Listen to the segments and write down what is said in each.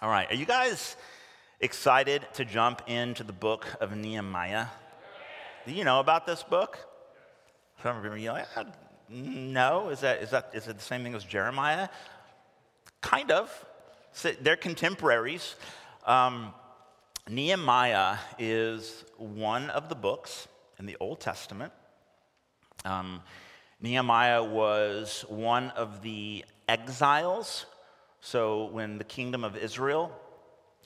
All right, are you guys excited to jump into the book of Nehemiah? Do you know about this book? Some of you are like, "Uh, no, is that, is, that, is it the same thing as Jeremiah? Kind of. They're contemporaries. Um, Nehemiah is one of the books in the Old Testament. Um, Nehemiah was one of the exiles. So when the kingdom of Israel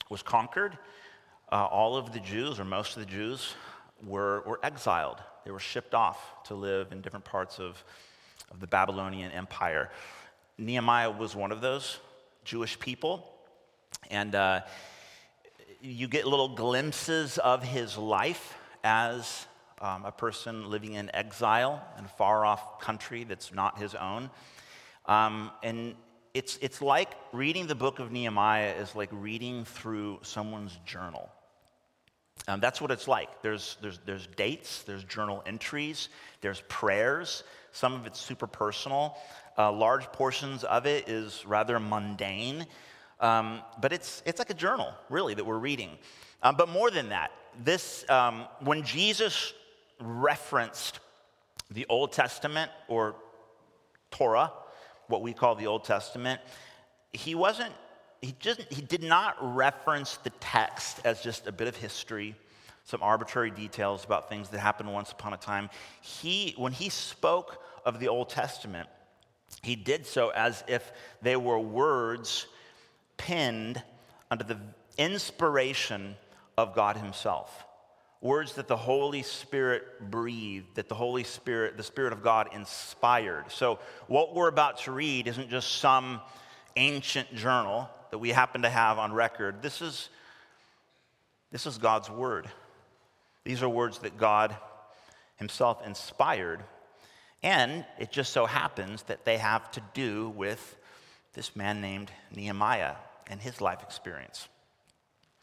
was conquered, uh, all of the Jews, or most of the Jews, were, were exiled. They were shipped off to live in different parts of, of the Babylonian Empire. Nehemiah was one of those Jewish people. And uh, you get little glimpses of his life as um, a person living in exile in a far off country that's not his own. Um, and it's, it's like reading the book of Nehemiah is like reading through someone's journal. Um, that's what it's like. There's, there's, there's dates, there's journal entries, there's prayers. Some of it's super personal. Uh, large portions of it is rather mundane. Um, but it's, it's like a journal, really, that we're reading. Um, but more than that, this, um, when Jesus referenced the Old Testament or Torah, what we call the Old Testament, he wasn't, he just, he did not reference the text as just a bit of history, some arbitrary details about things that happened once upon a time. He, when he spoke of the Old Testament, he did so as if they were words penned under the inspiration of God Himself. Words that the Holy Spirit breathed, that the Holy Spirit, the Spirit of God inspired. So, what we're about to read isn't just some ancient journal that we happen to have on record. This is, this is God's Word. These are words that God Himself inspired. And it just so happens that they have to do with this man named Nehemiah and his life experience.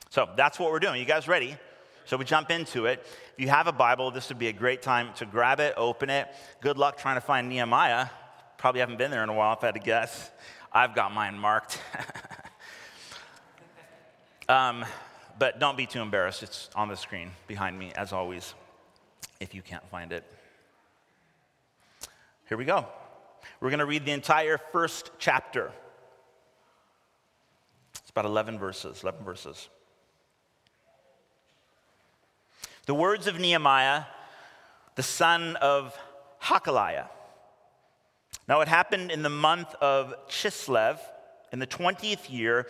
So that's what we're doing. You guys ready? So we jump into it. If you have a Bible, this would be a great time to grab it, open it. Good luck trying to find Nehemiah. Probably haven't been there in a while, if I had to guess. I've got mine marked. um, but don't be too embarrassed. It's on the screen behind me, as always, if you can't find it. Here we go. We're going to read the entire first chapter. It's about 11 verses, 11 verses. The words of Nehemiah, the son of Hacaliah. Now, it happened in the month of Chislev, in the 20th year,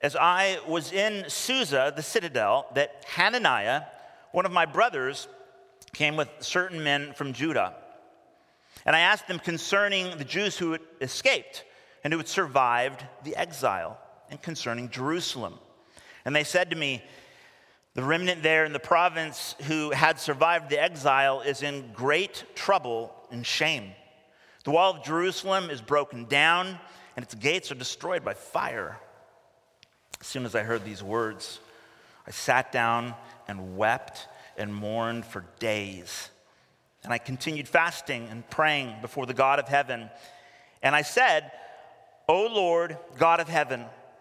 as I was in Susa, the citadel, that Hananiah, one of my brothers, came with certain men from Judah. And I asked them concerning the Jews who had escaped and who had survived the exile, and concerning Jerusalem. And they said to me, The remnant there in the province who had survived the exile is in great trouble and shame. The wall of Jerusalem is broken down, and its gates are destroyed by fire. As soon as I heard these words, I sat down and wept and mourned for days. And I continued fasting and praying before the God of heaven. And I said, O Lord, God of heaven,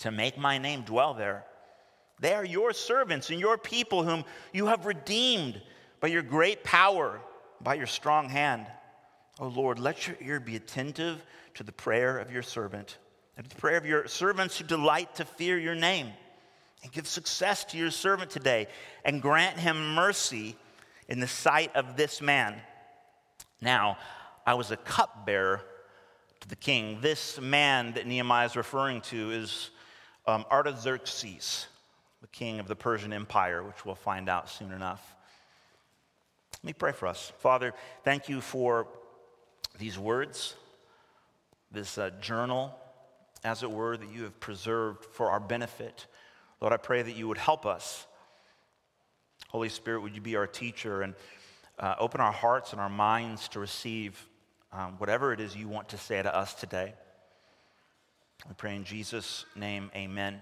to make my name dwell there. They are your servants and your people whom you have redeemed by your great power, by your strong hand. O oh Lord, let your ear be attentive to the prayer of your servant and to the prayer of your servants who delight to fear your name. And give success to your servant today, and grant him mercy in the sight of this man. Now, I was a cupbearer to the king. This man that Nehemiah is referring to is um, Artaxerxes, the king of the Persian Empire, which we'll find out soon enough. Let me pray for us. Father, thank you for these words, this uh, journal, as it were, that you have preserved for our benefit. Lord, I pray that you would help us. Holy Spirit, would you be our teacher and uh, open our hearts and our minds to receive um, whatever it is you want to say to us today. We pray in Jesus' name, amen.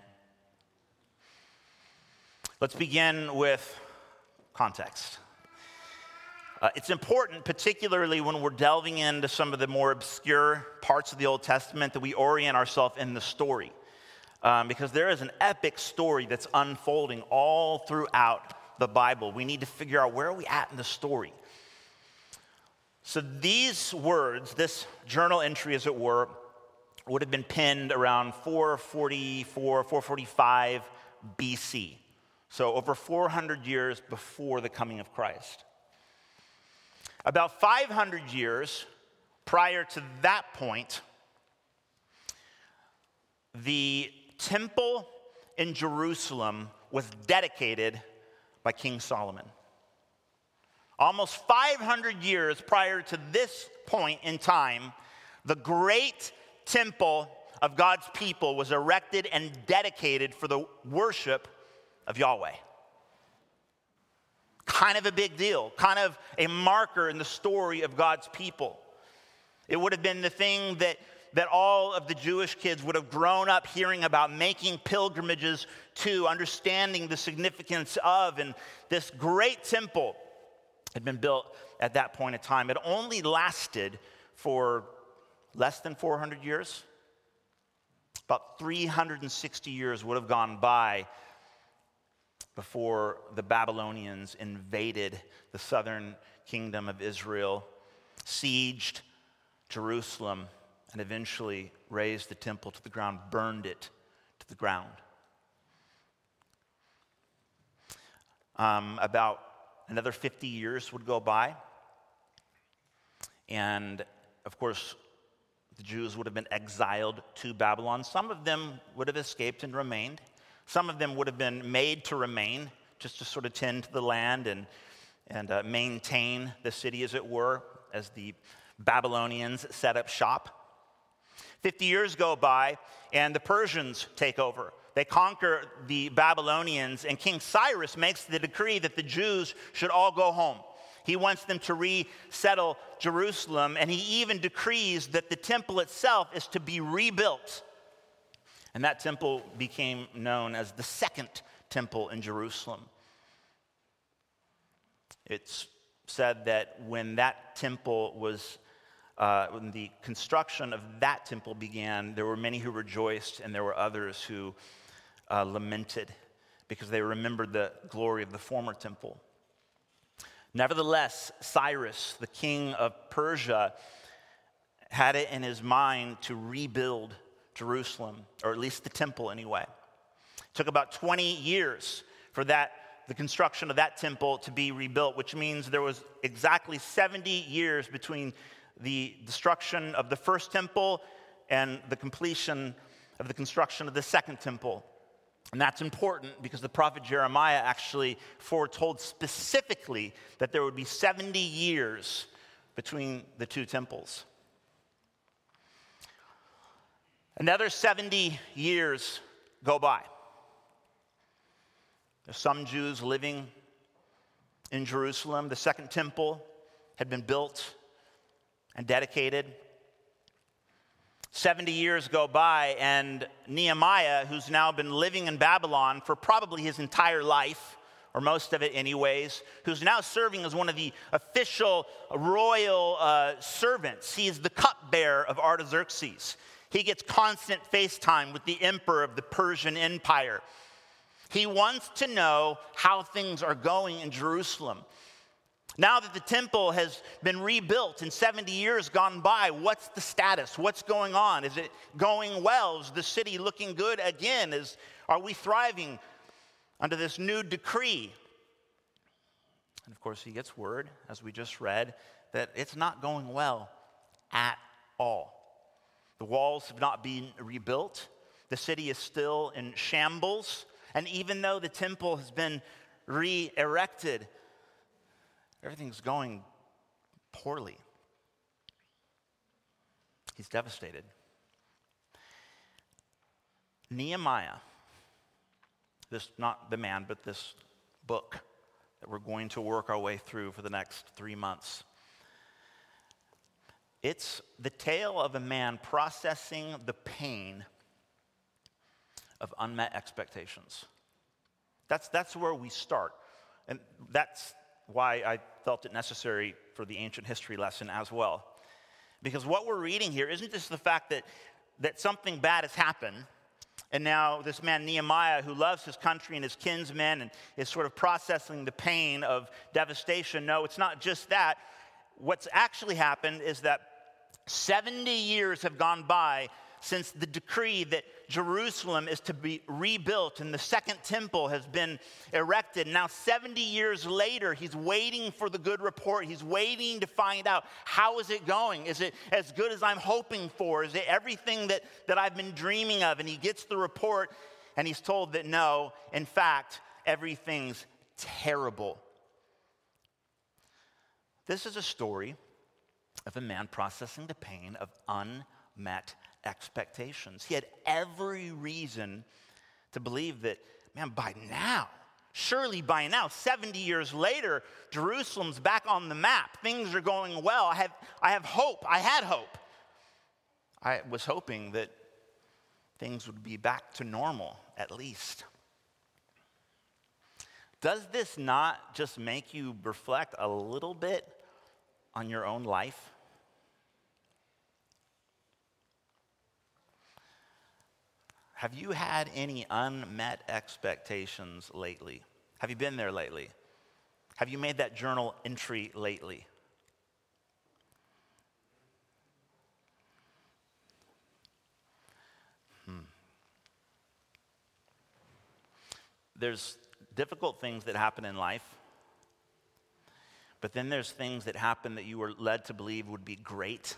Let's begin with context. Uh, it's important, particularly when we're delving into some of the more obscure parts of the Old Testament, that we orient ourselves in the story. Um, because there is an epic story that's unfolding all throughout the Bible. We need to figure out where are we at in the story. So these words, this journal entry, as it were, would have been penned around 444, 445 BC. So over 400 years before the coming of Christ. About 500 years prior to that point, the temple in Jerusalem was dedicated by King Solomon. Almost 500 years prior to this point in time, the great temple of God's people was erected and dedicated for the worship of Yahweh kind of a big deal, kind of a marker in the story of God's people. It would have been the thing that, that all of the Jewish kids would have grown up hearing about, making pilgrimages to, understanding the significance of. And this great temple had been built at that point in time. It only lasted for less than 400 years. About 360 years would have gone by before the Babylonians invaded the southern kingdom of Israel, sieged Jerusalem, and eventually razed the temple to the ground, burned it to the ground. Um, about another 50 years would go by. And of course, the Jews would have been exiled to Babylon. Some of them would have escaped and remained. Some of them would have been made to remain, just to sort of tend to the land and, and uh, maintain the city, as it were, as the Babylonians set up shop. 50 years go by, and the Persians take over. They conquer the Babylonians, and King Cyrus makes the decree that the Jews should all go home. He wants them to resettle Jerusalem, and he even decrees that the temple itself is to be rebuilt. And that temple became known as the second temple in Jerusalem. It's said that when that temple was, uh, when the construction of that temple began, there were many who rejoiced and there were others who uh, lamented because they remembered the glory of the former temple. Nevertheless, Cyrus, the king of Persia, had it in his mind to rebuild Jerusalem, or at least the temple anyway. It took about 20 years for that the construction of that temple to be rebuilt, which means there was exactly 70 years between the destruction of the first temple and the completion of the construction of the second temple. And that's important because the prophet Jeremiah actually foretold specifically that there would be 70 years between the two temples. Another 70 years go by. There's some Jews living in Jerusalem. The second temple had been built and dedicated. 70 years go by, and Nehemiah, who's now been living in Babylon for probably his entire life, or most of it, anyways, who's now serving as one of the official royal uh, servants. He is the cupbearer of Artaxerxes. He gets constant FaceTime with the emperor of the Persian Empire. He wants to know how things are going in Jerusalem. Now that the temple has been rebuilt and 70 years gone by, what's the status? What's going on? Is it going well? Is the city looking good again? Is, are we thriving? under this new decree. And of course, he gets word, as we just read, that it's not going well at all. The walls have not been rebuilt, the city is still in shambles. And even though the temple has been re erected, everything's going poorly. He's devastated. Nehemiah, this not the man, but this book that we're going to work our way through for the next three months. It's the tale of a man processing the pain of unmet expectations. That's, that's where we start. And that's why I felt it necessary for the ancient history lesson as well. Because what we're reading here isn't just the fact that, that something bad has happened, and now this man Nehemiah, who loves his country and his kinsmen and is sort of processing the pain of devastation. No, it's not just that. What's actually happened is that 70 years have gone by since the decree that Jerusalem is to be rebuilt and the second temple has been erected. Now, 70 years later, he's waiting for the good report. He's waiting to find out how is it going? Is it as good as I'm hoping for? Is it everything that, that I've been dreaming of? And he gets the report and he's told that no, in fact, everything's terrible. This is a story of a man processing the pain of unmet expectations. He had every reason to believe that, man, by now, surely by now, 70 years later, Jerusalem's back on the map. Things are going well. I have, I have hope. I had hope. I was hoping that things would be back to normal, at least. Does this not just make you reflect a little bit on your own life? Have you had any unmet expectations lately? Have you been there lately? Have you made that journal entry lately? Hmm. There's difficult things that happen in life, but then there's things that happen that you were led to believe would be great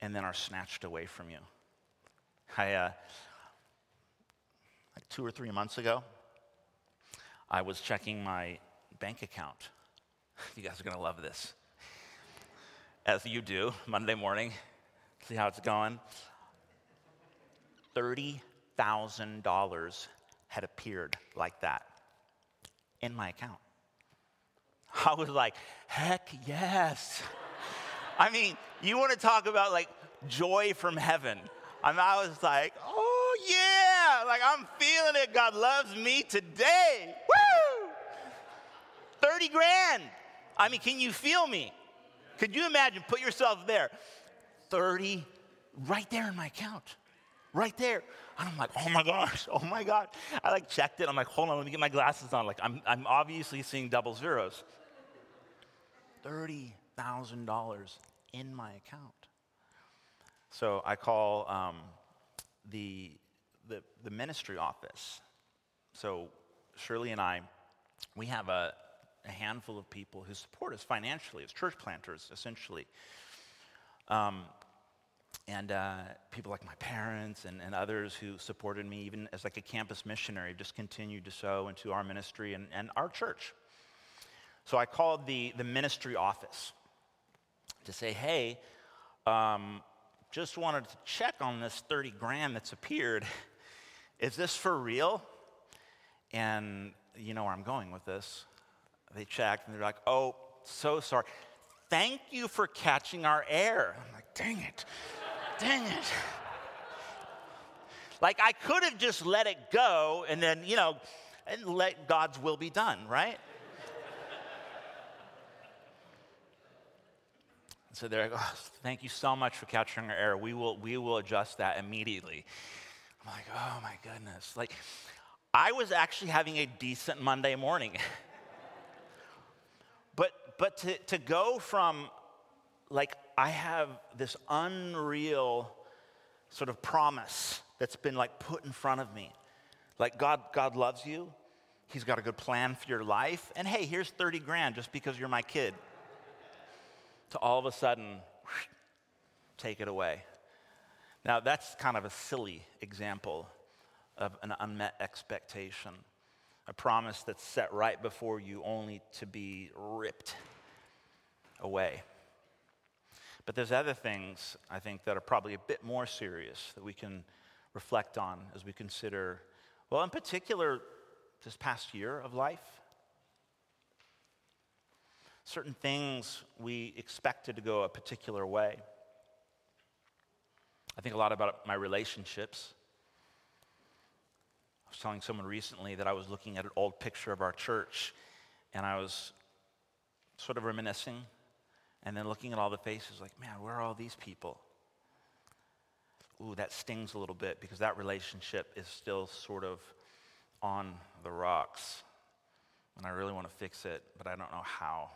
and then are snatched away from you. I, uh, like two or three months ago, I was checking my bank account. You guys are going to love this. As you do Monday morning, see how it's going. $30,000 had appeared like that in my account. I was like, heck yes. I mean, you want to talk about like joy from heaven. I, I was like, oh yeah like I'm feeling it. God loves me today. Woo! 30 grand. I mean, can you feel me? Could you imagine? Put yourself there. 30 right there in my account. Right there. And I'm like, oh my gosh, oh my God. I like checked it. I'm like, hold on, let me get my glasses on. Like, I'm, I'm obviously seeing double zeros. $30,000 in my account. So I call um, the the, the ministry office. So, Shirley and I, we have a, a handful of people who support us financially as church planters, essentially. Um, and uh, people like my parents and, and others who supported me, even as like a campus missionary, just continued to sow into our ministry and, and our church. So I called the, the ministry office to say, hey, um, just wanted to check on this 30 grand that's appeared. Is this for real? And you know where I'm going with this. They checked and they're like, Oh, so sorry. Thank you for catching our air. I'm like, Dang it. Dang it. Like, I could have just let it go and then, you know, and let God's will be done, right? so they're like, oh, thank you so much for capturing our error. We will, we will adjust that immediately. I'm like, oh my goodness. Like, I was actually having a decent Monday morning. but but to, to go from like I have this unreal sort of promise that's been like put in front of me. Like God, God loves you. he's got a good plan for your life, and hey, here's 30 grand just because you're my kid, to all of a sudden, take it away. Now, that's kind of a silly example of an unmet expectation, a promise that's set right before you only to be ripped away. But there's other things, I think, that are probably a bit more serious that we can reflect on as we consider, well, in particular, this past year of life. Certain things we expected to go a particular way. I think a lot about my relationships. I was telling someone recently that I was looking at an old picture of our church and I was sort of reminiscing and then looking at all the faces like, man, where are all these people? Ooh, that stings a little bit because that relationship is still sort of on the rocks. And I really want to fix it, but I don't know how.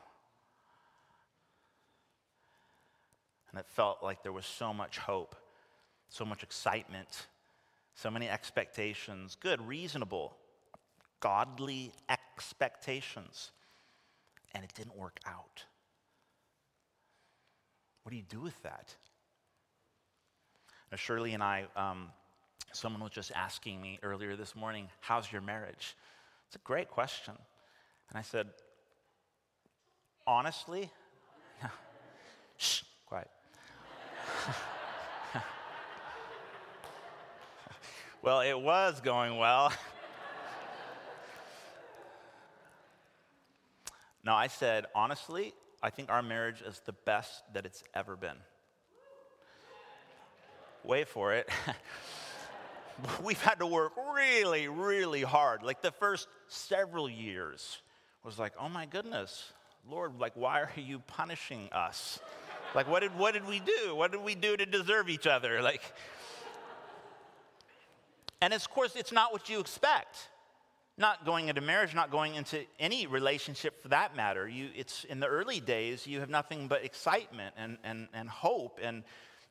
And it felt like there was so much hope, so much excitement, so many expectations, good, reasonable, godly expectations. And it didn't work out. What do you do with that? Now, Shirley and I, um, someone was just asking me earlier this morning, How's your marriage? It's a great question. And I said, Honestly, shh, quiet. well, it was going well. no, I said, honestly, I think our marriage is the best that it's ever been. Wait for it. We've had to work really, really hard. Like the first several years was like, oh my goodness, Lord, like, why are you punishing us? Like, what did, what did we do? What did we do to deserve each other? Like, and of course, it's not what you expect not going into marriage, not going into any relationship for that matter. You, it's in the early days, you have nothing but excitement and, and, and hope and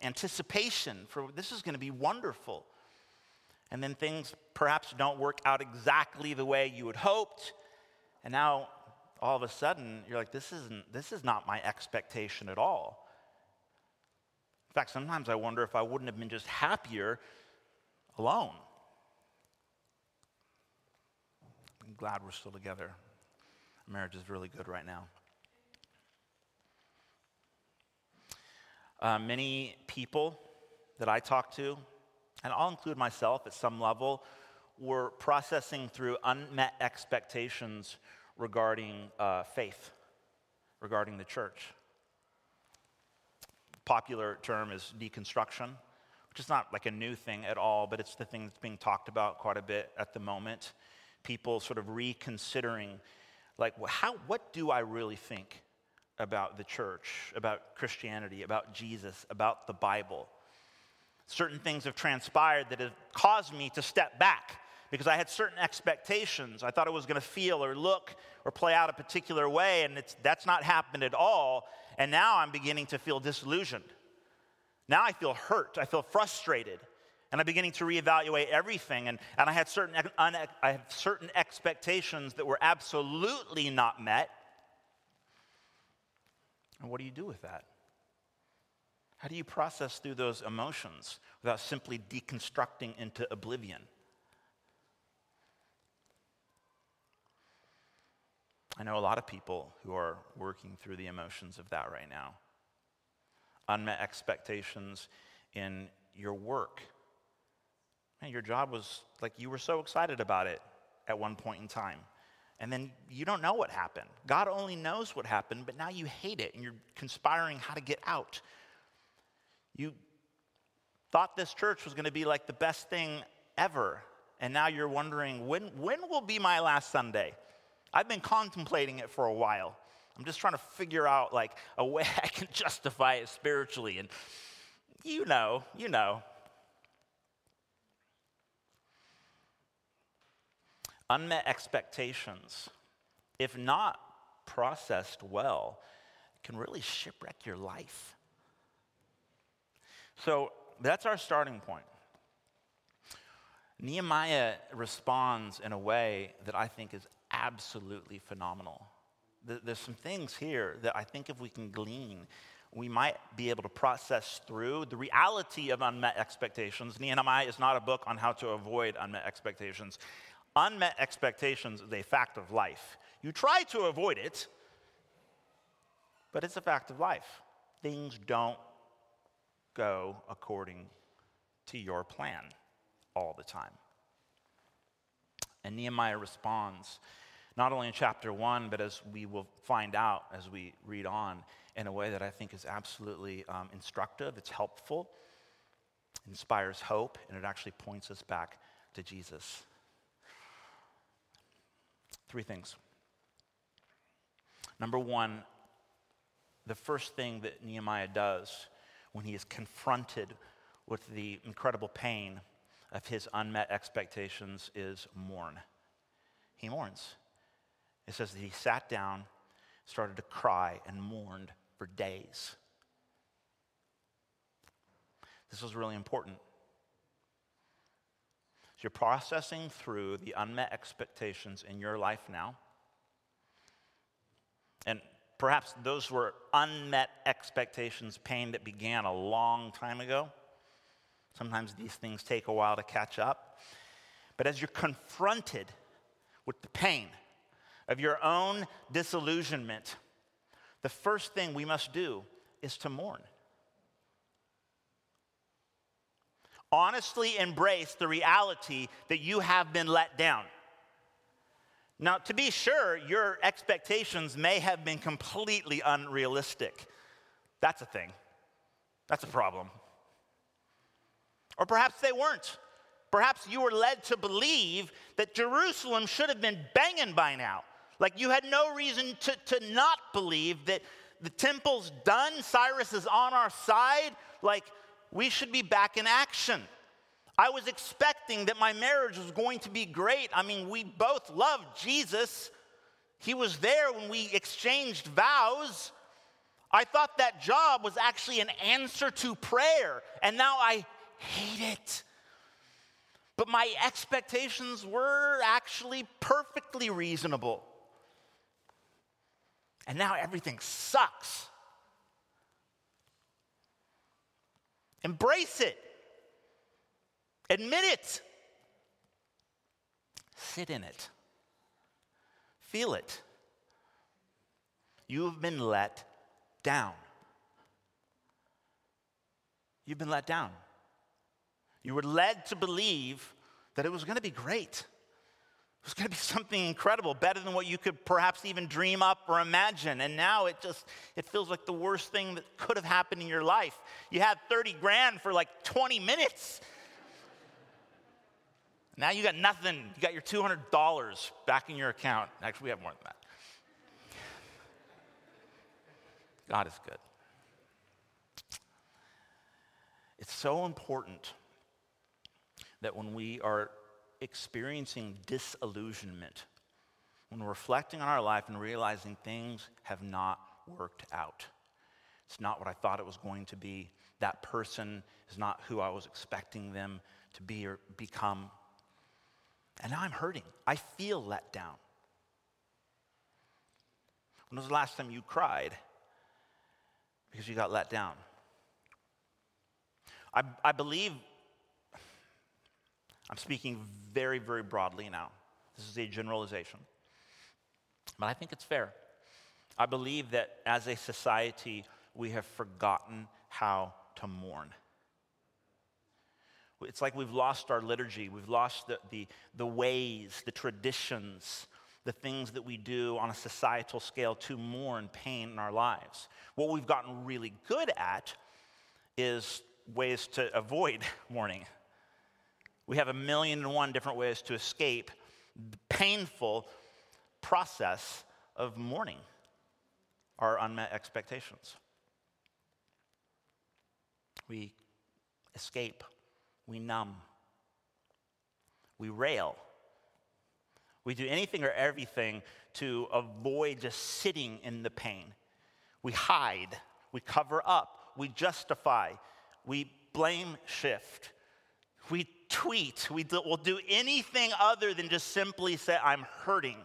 anticipation for this is going to be wonderful. And then things perhaps don't work out exactly the way you had hoped. And now all of a sudden you're like, this isn't this is not my expectation at all. In fact, sometimes I wonder if I wouldn't have been just happier alone. I'm glad we're still together. marriage is really good right now. Uh, many people that I talk to, and I'll include myself at some level, were processing through unmet expectations regarding uh, faith, regarding the church. Popular term is deconstruction, which is not like a new thing at all, but it's the thing that's being talked about quite a bit at the moment people sort of reconsidering, like, how, what do I really think about the church, about Christianity, about Jesus, about the Bible? Certain things have transpired that have caused me to step back because I had certain expectations. I thought it was going to feel or look or play out a particular way, and that's not happened at all. And now I'm beginning to feel disillusioned. Now I feel hurt. I feel frustrated. And I'm beginning to reevaluate everything. And, and I, had certain, I had certain expectations that were absolutely not met. And what do you do with that? How do you process through those emotions without simply deconstructing into oblivion? I know a lot of people who are working through the emotions of that right now. Unmet expectations in your work, Man, your job was like you were so excited about it at one point in time. And then you don't know what happened. God only knows what happened, but now you hate it and you're conspiring how to get out. You thought this church was going to be like the best thing ever. And now you're wondering, when, when will be my last Sunday? I've been contemplating it for a while. I'm just trying to figure out like a way I can justify it spiritually. And you know, you know, Unmet expectations, if not processed well, can really shipwreck your life. So that's our starting point. Nehemiah responds in a way that I think is absolutely phenomenal. There's some things here that I think if we can glean, we might be able to process through the reality of unmet expectations. Nehemiah is not a book on how to avoid unmet expectations. Unmet expectations is a fact of life. You try to avoid it, but it's a fact of life. Things don't go according to your plan all the time. And Nehemiah responds, not only in chapter one, but as we will find out as we read on, in a way that I think is absolutely um, instructive, it's helpful, inspires hope, and it actually points us back to Jesus. Three things. Number one, the first thing that Nehemiah does when he is confronted with the incredible pain of his unmet expectations is mourn. He mourns. It says that he sat down, started to cry, and mourned for days. This was really important. You're processing through the unmet expectations in your life now. And perhaps those were unmet expectations, pain that began a long time ago. Sometimes these things take a while to catch up. But as you're confronted with the pain of your own disillusionment, the first thing we must do is to mourn. Honestly embrace the reality that you have been let down. Now, to be sure, your expectations may have been completely unrealistic. That's a thing. That's a problem. Or perhaps they weren't. Perhaps you were led to believe that Jerusalem should have been banging by now. Like you had no reason to, to not believe that the temple's done, Cyrus is on our side. Like we should be back in action. I was expecting that my marriage was going to be great. I mean, we both loved Jesus. He was there when we exchanged vows. I thought that job was actually an answer to prayer, and now I hate it. But my expectations were actually perfectly reasonable. And now everything sucks. Embrace it. Admit it. Sit in it. Feel it. You have been let down. You've been let down. You were led to believe that it was going to be great. It was going to be something incredible, better than what you could perhaps even dream up or imagine. And now it just it feels like the worst thing that could have happened in your life. You had 30 grand for like 20 minutes. Now you got nothing. You got your $200 back in your account. Actually, we have more than that. God is good. It's so important that when we are experiencing disillusionment, when reflecting on our life and realizing things have not worked out, it's not what I thought it was going to be. That person is not who I was expecting them to be or become. And now I'm hurting. I feel let down. When was the last time you cried because you got let down? I, I believe, I'm speaking very, very broadly now. This is a generalization. But I think it's fair. I believe that as a society, we have forgotten how to mourn. It's like we've lost our liturgy, we've lost the, the, the ways, the traditions, the things that we do on a societal scale to mourn pain in our lives. What we've gotten really good at is ways to avoid mourning. We have a million and one different ways to escape the painful process of mourning our unmet expectations. We escape we numb, we rail. We do anything or everything to avoid just sitting in the pain. We hide, we cover up, we justify, we blame shift, we tweet, we do, we'll do anything other than just simply say, I'm hurting.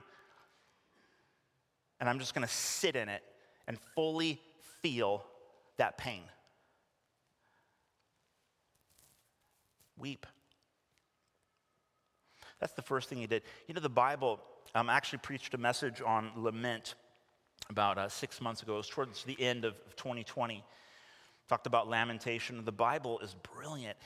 And I'm just going to sit in it and fully feel that pain. Weep. That's the first thing he did. You know, the Bible um, actually preached a message on lament about uh, six months ago. It was towards the end of 2020. Talked about lamentation. The Bible is brilliant.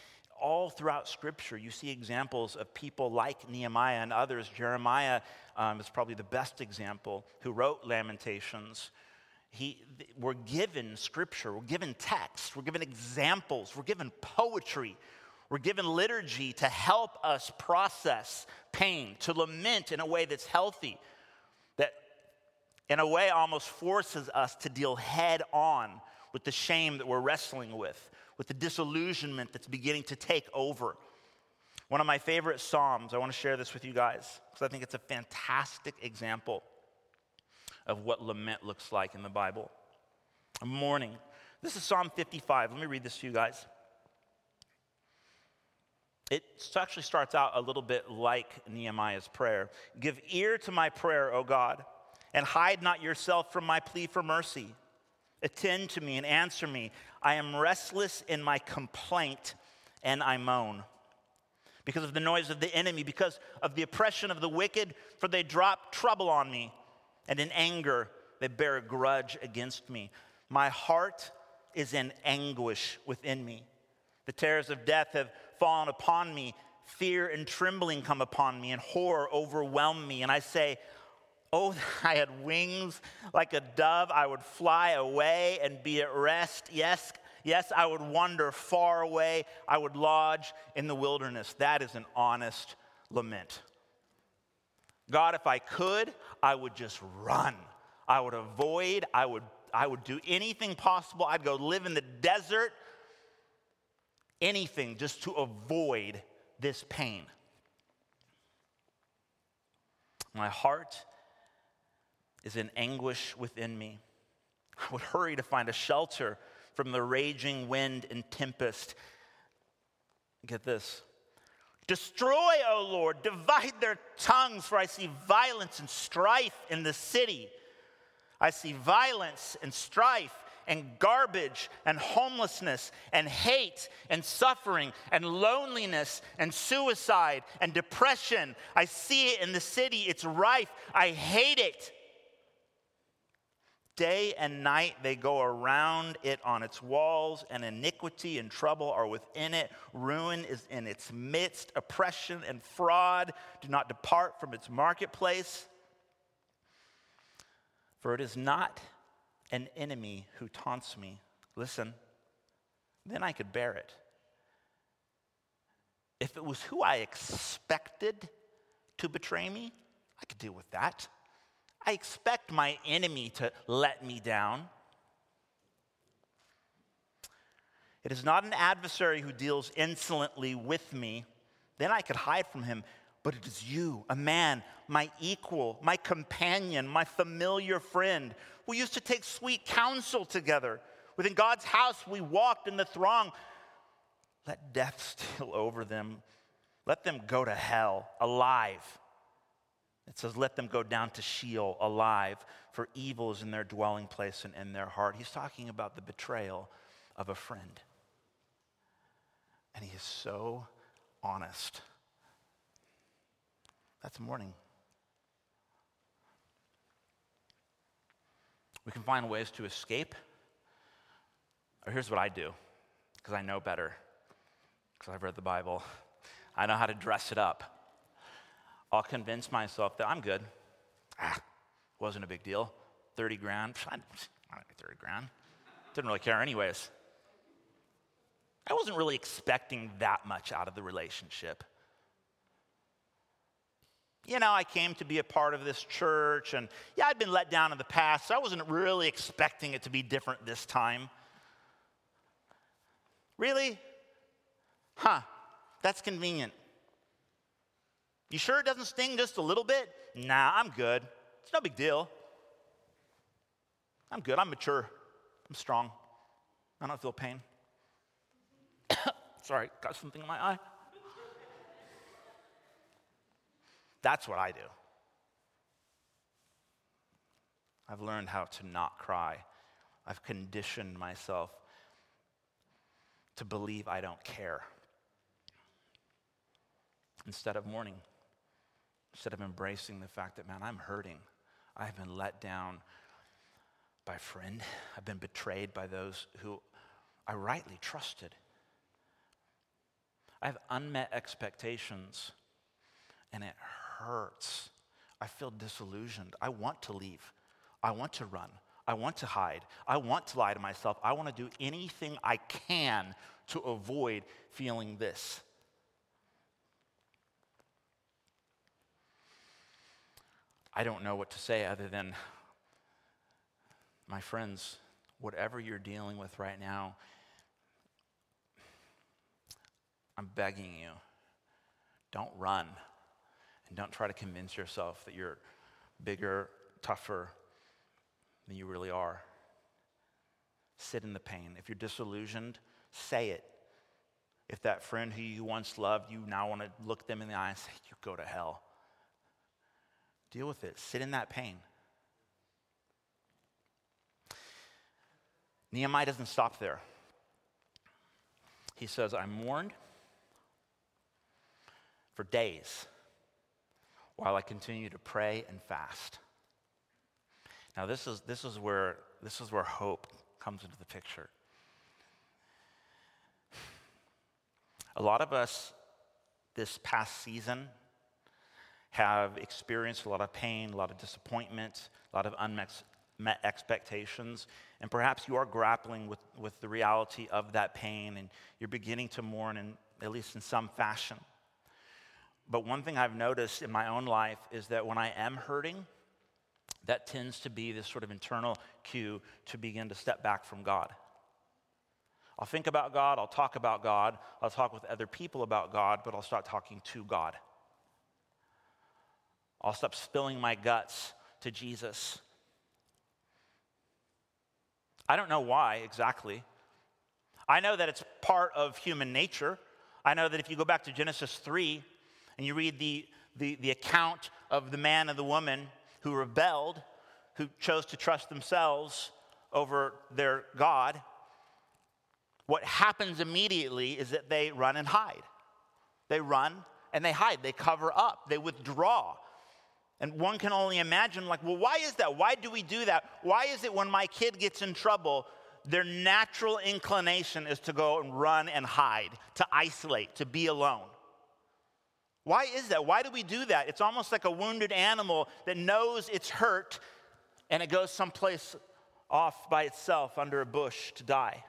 All throughout Scripture, you see examples of people like Nehemiah and others. Jeremiah um, is probably the best example who wrote Lamentations. He, we're given Scripture, we're given text, we're given examples, we're given poetry we're given liturgy to help us process pain, to lament in a way that's healthy, that in a way almost forces us to deal head on with the shame that we're wrestling with, with the disillusionment that's beginning to take over. One of my favorite Psalms, I want to share this with you guys because I think it's a fantastic example of what lament looks like in the Bible. Mourning. This is Psalm 55. Let me read this to you guys. It actually starts out a little bit like Nehemiah's prayer Give ear to my prayer, O God, and hide not yourself from my plea for mercy. Attend to me and answer me. I am restless in my complaint, and I moan. Because of the noise of the enemy, because of the oppression of the wicked, for they drop trouble on me, and in anger they bear a grudge against me. My heart is in anguish within me. The terrors of death have fallen upon me. Fear and trembling come upon me, and horror overwhelm me. And I say, Oh, I had wings like a dove. I would fly away and be at rest. Yes, yes, I would wander far away. I would lodge in the wilderness. That is an honest lament. God, if I could, I would just run. I would avoid, I would, I would do anything possible. I'd go live in the desert anything just to avoid this pain. My heart is in anguish within me. I would hurry to find a shelter from the raging wind and tempest. Get this. Destroy, O Lord, divide their tongues, for I see violence and strife in the city. I see violence and strife and garbage and homelessness and hate and suffering and loneliness and suicide and depression. I see it in the city, it's rife. I hate it. Day and night they go around it on its walls, and iniquity and trouble are within it. Ruin is in its midst. Oppression and fraud do not depart from its marketplace. For it is not an enemy who taunts me, listen, then I could bear it. If it was who I expected to betray me, I could deal with that. I expect my enemy to let me down. It is not an adversary who deals insolently with me. Then I could hide from him. But it is you, a man, my equal, my companion, my familiar friend. We used to take sweet counsel together. Within God's house, we walked in the throng. Let death steal over them. Let them go to hell alive. It says, let them go down to Sheol alive, for evil is in their dwelling place and in their heart. He's talking about the betrayal of a friend. And he is so honest. That's mourning. We can find ways to escape. Or here's what I do, because I know better, because I've read the Bible. I know how to dress it up. I'll convince myself that I'm good. Ah, wasn't a big deal. 30 grand. I don't 30 grand. Didn't really care, anyways. I wasn't really expecting that much out of the relationship you know, I came to be a part of this church, and yeah, I'd been let down in the past, so I wasn't really expecting it to be different this time. Really? Huh, that's convenient. You sure it doesn't sting just a little bit? Nah, I'm good. It's no big deal. I'm good. I'm mature. I'm strong. I don't feel pain. Sorry, got something in my eye. That's what I do. I've learned how to not cry. I've conditioned myself to believe I don't care. Instead of mourning, instead of embracing the fact that, man, I'm hurting. I've been let down by a friend. I've been betrayed by those who I rightly trusted. I have unmet expectations, and it hurts. I feel disillusioned. I want to leave. I want to run. I want to hide. I want to lie to myself. I want to do anything I can to avoid feeling this. I don't know what to say other than, my friends, whatever you're dealing with right now, I'm begging you, don't run. And don't try to convince yourself that you're bigger, tougher than you really are. Sit in the pain. If you're disillusioned, say it. If that friend who you once loved, you now want to look them in the eye and say, You go to hell. Deal with it. Sit in that pain. Nehemiah doesn't stop there. He says, I mourned for days while I continue to pray and fast. Now, this is, this is, where, this is where hope comes into the picture. A lot of us this past season have experienced a lot of pain, a lot of disappointment, a lot of unmet expectations, and perhaps you are grappling with, with the reality of that pain and you're beginning to mourn, in, at least in some fashion. But one thing I've noticed in my own life is that when I am hurting, that tends to be this sort of internal cue to begin to step back from God. I'll think about God, I'll talk about God, I'll talk with other people about God, but I'll start talking to God. I'll stop spilling my guts to Jesus. I don't know why exactly. I know that it's part of human nature. I know that if you go back to Genesis 3 and you read the, the, the account of the man and the woman who rebelled, who chose to trust themselves over their God, what happens immediately is that they run and hide. They run and they hide, they cover up, they withdraw. And one can only imagine, like, well, why is that? Why do we do that? Why is it when my kid gets in trouble, their natural inclination is to go and run and hide, to isolate, to be alone? Why is that? Why do we do that? It's almost like a wounded animal that knows it's hurt and it goes someplace off by itself under a bush to die.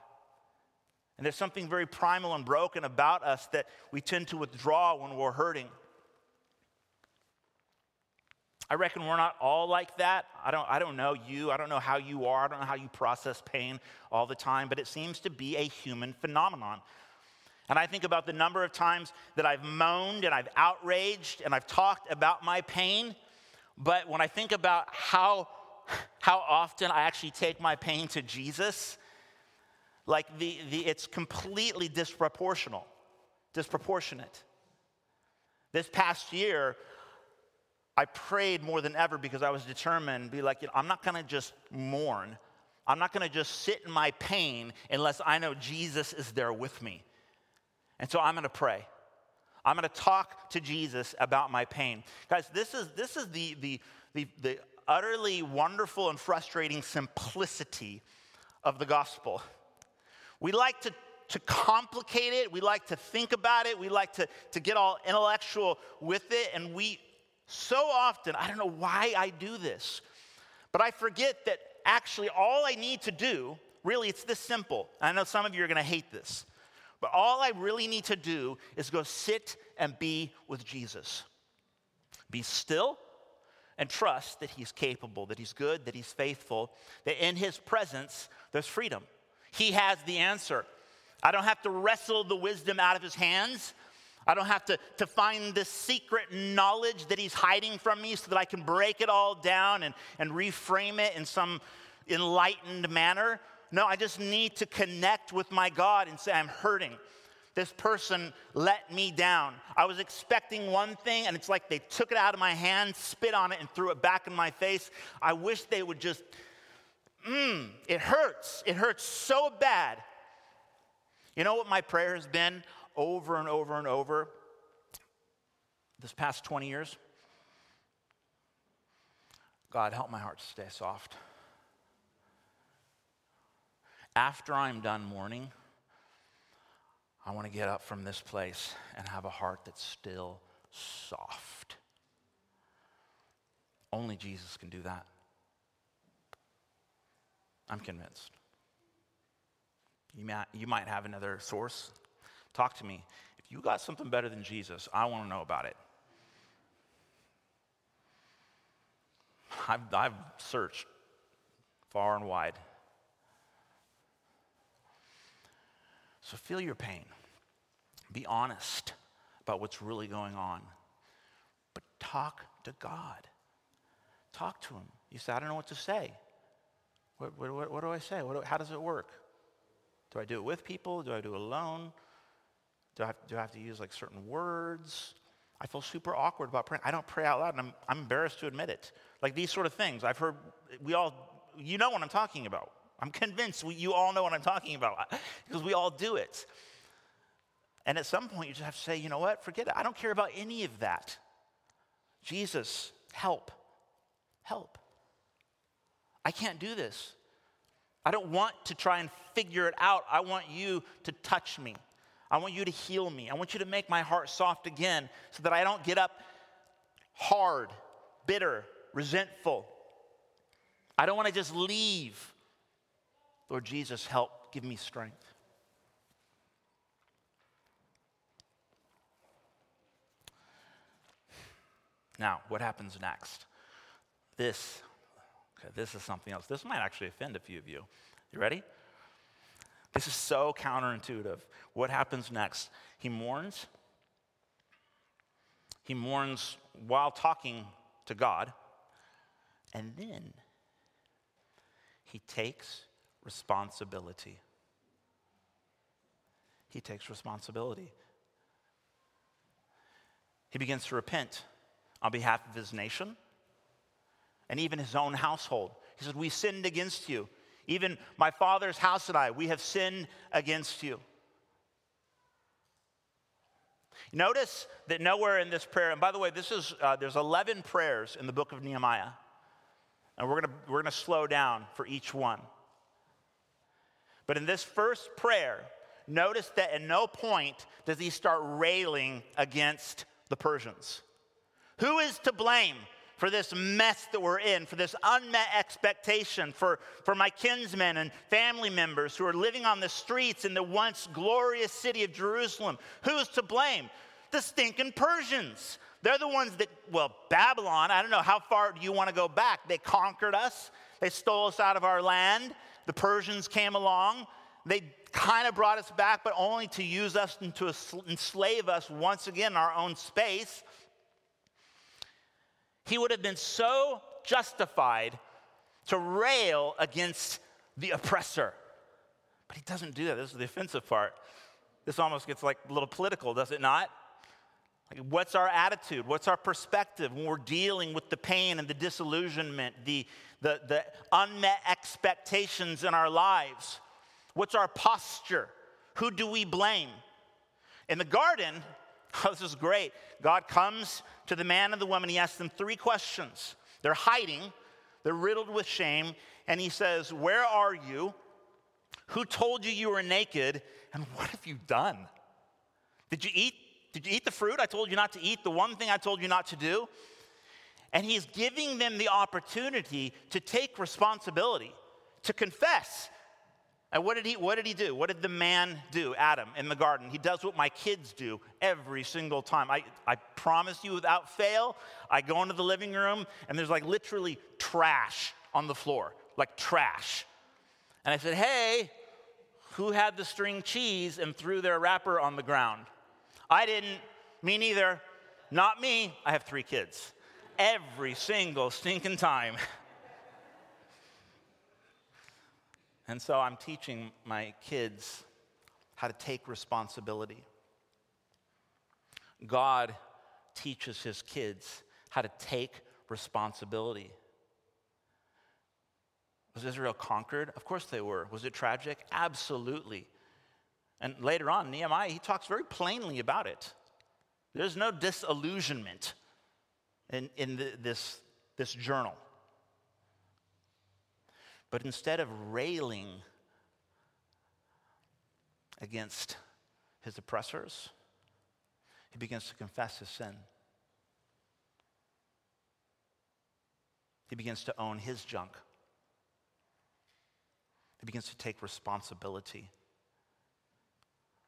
And there's something very primal and broken about us that we tend to withdraw when we're hurting. I reckon we're not all like that. I don't, I don't know you. I don't know how you are. I don't know how you process pain all the time, but it seems to be a human phenomenon. And I think about the number of times that I've moaned and I've outraged and I've talked about my pain. But when I think about how, how often I actually take my pain to Jesus, like the, the, it's completely disproportional, disproportionate. This past year, I prayed more than ever because I was determined to be like, you know, I'm not gonna just mourn. I'm not gonna just sit in my pain unless I know Jesus is there with me. And so I'm gonna pray. I'm gonna talk to Jesus about my pain. Guys, this is, this is the, the, the, the utterly wonderful and frustrating simplicity of the gospel. We like to, to complicate it, we like to think about it, we like to, to get all intellectual with it, and we so often, I don't know why I do this, but I forget that actually all I need to do, really, it's this simple. I know some of you are going to hate this, but all I really need to do is go sit and be with Jesus. Be still and trust that He's capable, that He's good, that He's faithful, that in His presence there's freedom. He has the answer. I don't have to wrestle the wisdom out of His hands. I don't have to, to find this secret knowledge that he's hiding from me so that I can break it all down and, and reframe it in some enlightened manner. No, I just need to connect with my God and say, I'm hurting. this person let me down. I was expecting one thing, and it's like they took it out of my hand, spit on it, and threw it back in my face. I wish they would just, mmm, it hurts. It hurts so bad. You know what my prayer has been over and over and over this past 20 years? God, help my heart to stay soft. After I'm done mourning, I want to get up from this place and have a heart that's still soft. Only Jesus can do that. I'm convinced. You might, you might have another source. Talk to me. If you got something better than Jesus, I want to know about it. I've, I've searched far and wide. So feel your pain. Be honest about what's really going on. But talk to God. Talk to Him. You say, I don't know what to say. What, what, what do I say? What, how does it work? Do I do it with people? Do I do it alone? Do I, have, do I have to use like certain words? I feel super awkward about praying. I don't pray out loud, and I'm, I'm embarrassed to admit it. Like these sort of things. I've heard, we all, you know what I'm talking about. I'm convinced we, you all know what I'm talking about because we all do it. And at some point, you just have to say, you know what? Forget it. I don't care about any of that. Jesus, help. Help. I can't do this. I don't want to try and figure it out. I want you to touch me. I want you to heal me. I want you to make my heart soft again so that I don't get up hard, bitter, resentful. I don't want to just leave. Lord Jesus, help give me strength. Now, what happens next? This, okay, this is something else. This might actually offend a few of you. You ready? This is so counterintuitive. What happens next? He mourns. He mourns while talking to God. And then he takes responsibility. He takes responsibility. He begins to repent on behalf of his nation and even his own household. He said, We sinned against you. Even my father's house and I, we have sinned against you. Notice that nowhere in this prayer, and by the way, this is, uh, there's 11 prayers in the book of Nehemiah. And we're gonna, we're gonna slow down for each one. But in this first prayer, notice that at no point does he start railing against the Persians. Who is to blame for this mess that we're in, for this unmet expectation, for, for my kinsmen and family members who are living on the streets in the once glorious city of Jerusalem? Who's to blame? The stinking Persians. They're the ones that, well, Babylon, I don't know, how far do you want to go back? They conquered us, they stole us out of our land. The Persians came along. They kind of brought us back, but only to use us and to enslave us once again in our own space. He would have been so justified to rail against the oppressor. But he doesn't do that. This is the offensive part. This almost gets like a little political, does it not? Like, what's our attitude? What's our perspective when we're dealing with the pain and the disillusionment, the, the, the unmet expectations in our lives? What's our posture? Who do we blame? In the garden, oh, this is great. God comes to the man and the woman. He asks them three questions. They're hiding, they're riddled with shame. And he says, Where are you? Who told you you were naked? And what have you done? Did you eat? Did you eat the fruit I told you not to eat? The one thing I told you not to do? And he's giving them the opportunity to take responsibility, to confess. And what did he what did he do? What did the man do, Adam, in the garden? He does what my kids do every single time. I, I promise you without fail, I go into the living room and there's like literally trash on the floor. Like trash. And I said, Hey, who had the string cheese and threw their wrapper on the ground? I didn't. Me neither. Not me. I have three kids every single stinking time. And so I'm teaching my kids how to take responsibility. God teaches his kids how to take responsibility. Was Israel conquered? Of course they were. Was it tragic? Absolutely. And later on, Nehemiah, he talks very plainly about it. There's no disillusionment in, in the, this, this journal. But instead of railing against his oppressors, he begins to confess his sin. He begins to own his junk. He begins to take responsibility.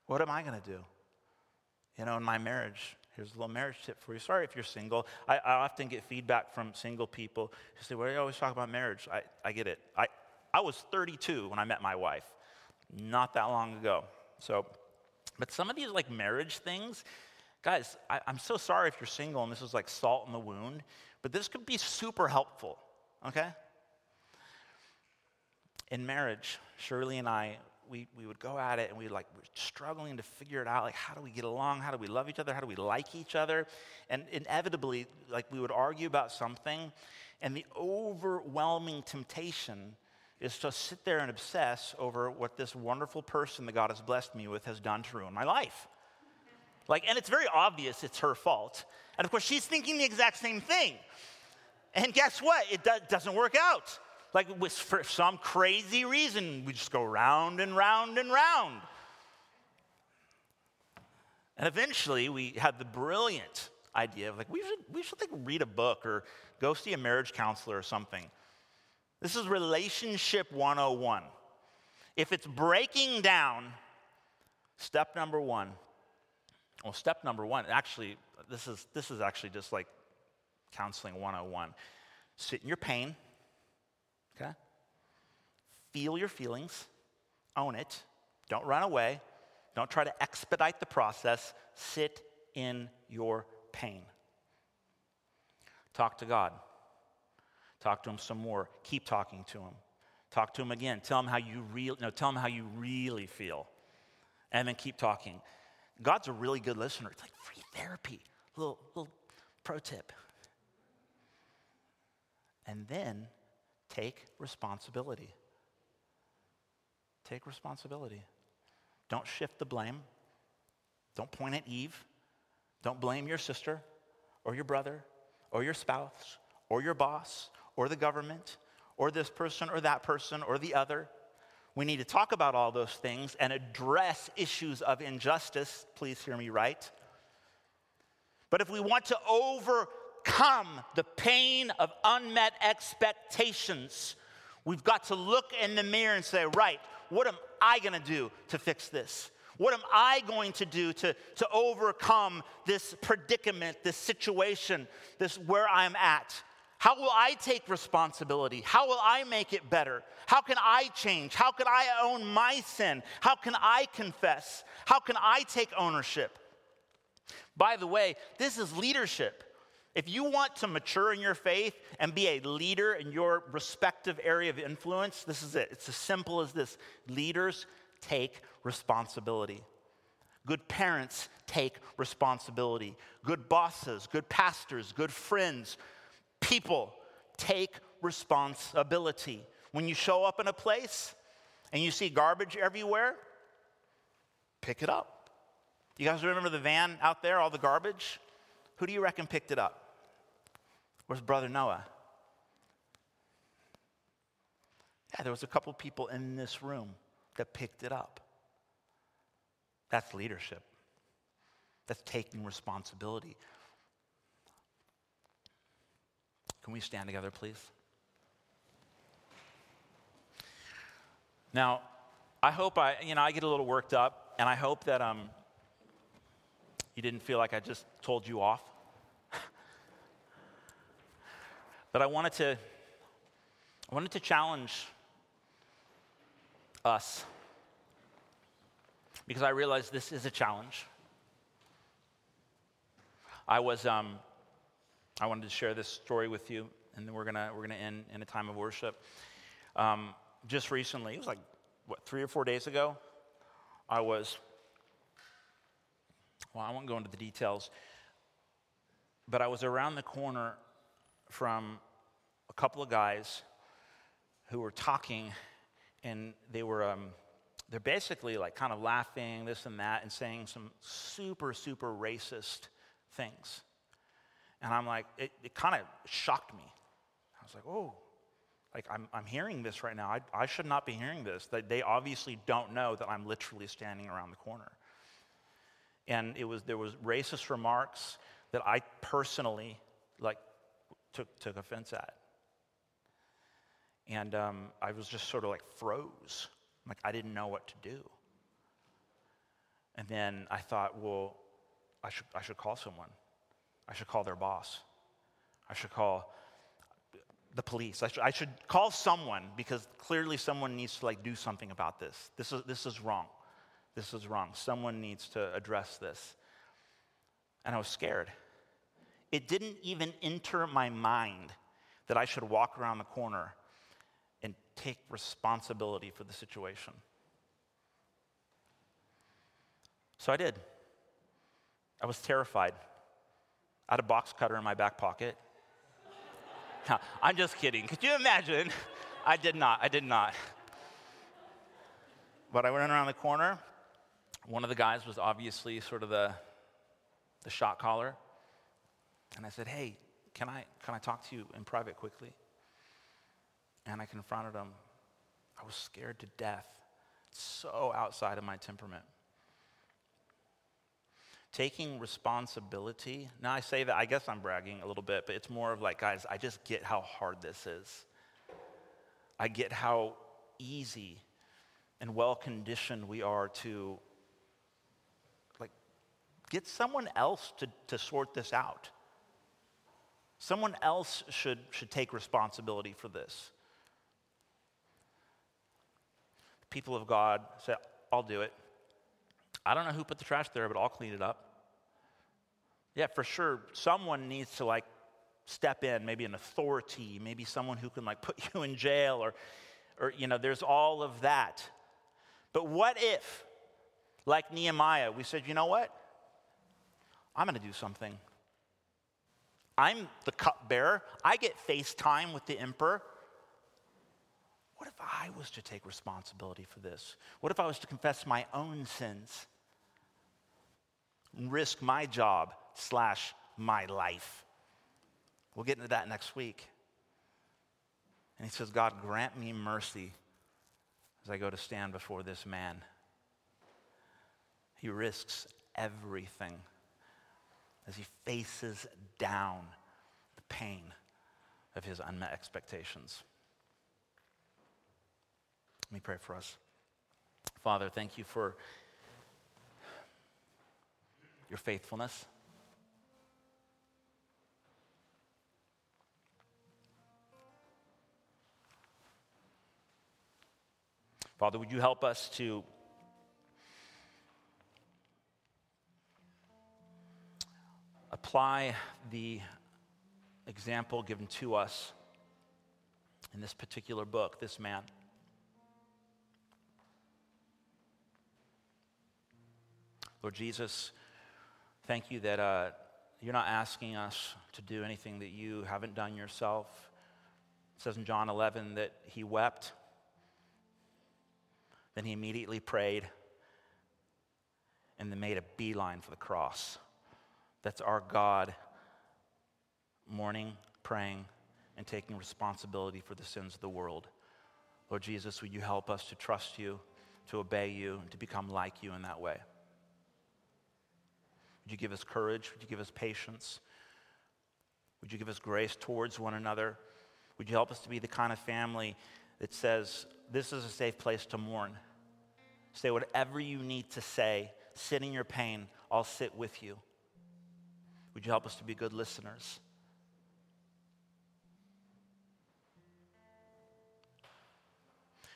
What am I going to do? You know, in my marriage, here's a little marriage tip for you. Sorry if you're single. I, I often get feedback from single people who say, Well, you always talk about marriage. I, I get it. I, I was 32 when I met my wife, not that long ago. So, but some of these like marriage things, guys, I, I'm so sorry if you're single and this is like salt in the wound, but this could be super helpful, okay? In marriage, Shirley and I, we, we would go at it and we like we're struggling to figure it out like how do we get along? How do we love each other? How do we like each other? And inevitably like we would argue about something and the overwhelming temptation is to sit there and obsess over what this wonderful person that god has blessed me with has done to ruin my life. Like and it's very obvious it's her fault. And of course she's thinking the exact same thing. And guess what? It do- doesn't work out like for some crazy reason, we just go round and round and round. And eventually we had the brilliant idea of like, we should, we should like read a book or go see a marriage counselor or something. This is relationship 101. If it's breaking down, step number one, well, step number one, actually, this is, this is actually just like counseling 101. Sit in your pain? Feel your feelings, own it, don't run away, don't try to expedite the process, sit in your pain. Talk to God. Talk to him some more. Keep talking to him. Talk to him again. Tell him how you really no, tell him how you really feel. And then keep talking. God's a really good listener. It's like free therapy. Little little pro tip. And then Take responsibility. Take responsibility. Don't shift the blame. Don't point at Eve. Don't blame your sister or your brother or your spouse or your boss or the government or this person or that person or the other. We need to talk about all those things and address issues of injustice. Please hear me right. But if we want to overcome the pain of unmet expectations, we've got to look in the mirror and say, right, what am I going to do to fix this? What am I going to do to, to overcome this predicament, this situation, this where I'm at? How will I take responsibility? How will I make it better? How can I change? How can I own my sin? How can I confess? How can I take ownership? By the way, this is leadership. If you want to mature in your faith and be a leader in your respective area of influence, this is it. It's as simple as this leaders take responsibility. Good parents take responsibility. Good bosses, good pastors, good friends, people take responsibility. When you show up in a place and you see garbage everywhere, pick it up. You guys remember the van out there, all the garbage? Who do you reckon picked it up? Where's Brother Noah? Yeah, there was a couple people in this room that picked it up. That's leadership. That's taking responsibility. Can we stand together, please? Now, I hope I, you know, I get a little worked up, and I hope that um, you didn't feel like I just told you off. But I wanted to, I wanted to challenge us because I realized this is a challenge. I was, um, I wanted to share this story with you, and then we're gonna we're gonna end in a time of worship. Um, just recently, it was like what three or four days ago, I was well, I won't go into the details, but I was around the corner from a couple of guys who were talking, and they were, um, they're basically like kind of laughing, this and that, and saying some super, super racist things. And I'm like, it, it kind of shocked me. I was like, oh, like I'm, I'm hearing this right now. I, I should not be hearing this. They, they obviously don't know that I'm literally standing around the corner. And it was, there was racist remarks that I personally like took, took offense at. And um, I was just sort of like froze. Like I didn't know what to do. And then I thought, well, I should, I should call someone. I should call their boss. I should call the police. I should, I should call someone because clearly someone needs to like do something about this. This is, this is wrong. This is wrong. Someone needs to address this. And I was scared. It didn't even enter my mind that I should walk around the corner and take responsibility for the situation. So I did. I was terrified. I had a box cutter in my back pocket. I'm just kidding. Could you imagine? I did not. I did not. But I went around the corner. One of the guys was obviously sort of the, the shot caller. And I said, Hey, can I, can I talk to you in private quickly? And I confronted him. I was scared to death, so outside of my temperament. Taking responsibility. Now, I say that, I guess I'm bragging a little bit, but it's more of like, guys, I just get how hard this is. I get how easy and well conditioned we are to like get someone else to, to sort this out. Someone else should, should take responsibility for this. people of God say, I'll do it. I don't know who put the trash there, but I'll clean it up. Yeah, for sure, someone needs to like step in, maybe an authority, maybe someone who can like put you in jail or, or you know, there's all of that. But what if, like Nehemiah, we said, you know what? I'm going to do something. I'm the cupbearer. I get FaceTime with the emperor. What if I was to take responsibility for this? What if I was to confess my own sins? And risk my job slash my life. We'll get into that next week. And he says, God, grant me mercy as I go to stand before this man. He risks everything as he faces down the pain of his unmet expectations. Let me pray for us. Father, thank you for your faithfulness. Father, would you help us to apply the example given to us in this particular book, this man? Lord Jesus, thank you that uh, you're not asking us to do anything that you haven't done yourself. It says in John 11 that he wept, then he immediately prayed, and then made a beeline for the cross. That's our God mourning, praying, and taking responsibility for the sins of the world. Lord Jesus, would you help us to trust you, to obey you, and to become like you in that way? Would you give us courage? Would you give us patience? Would you give us grace towards one another? Would you help us to be the kind of family that says, This is a safe place to mourn? Say whatever you need to say, sit in your pain, I'll sit with you. Would you help us to be good listeners?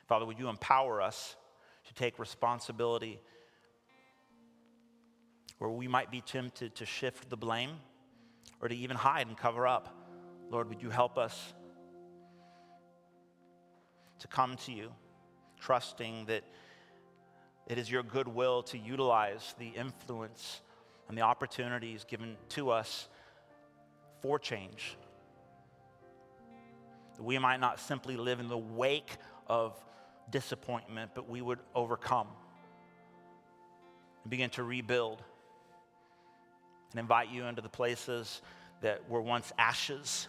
Father, would you empower us to take responsibility where we might be tempted to shift the blame or to even hide and cover up. Lord, would you help us to come to you, trusting that it is your goodwill to utilize the influence and the opportunities given to us for change. That we might not simply live in the wake of disappointment, but we would overcome and begin to rebuild and invite you into the places that were once ashes.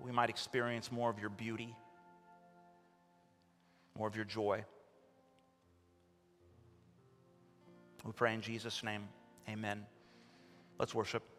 We might experience more of your beauty, more of your joy. We pray in Jesus' name. Amen. Let's worship.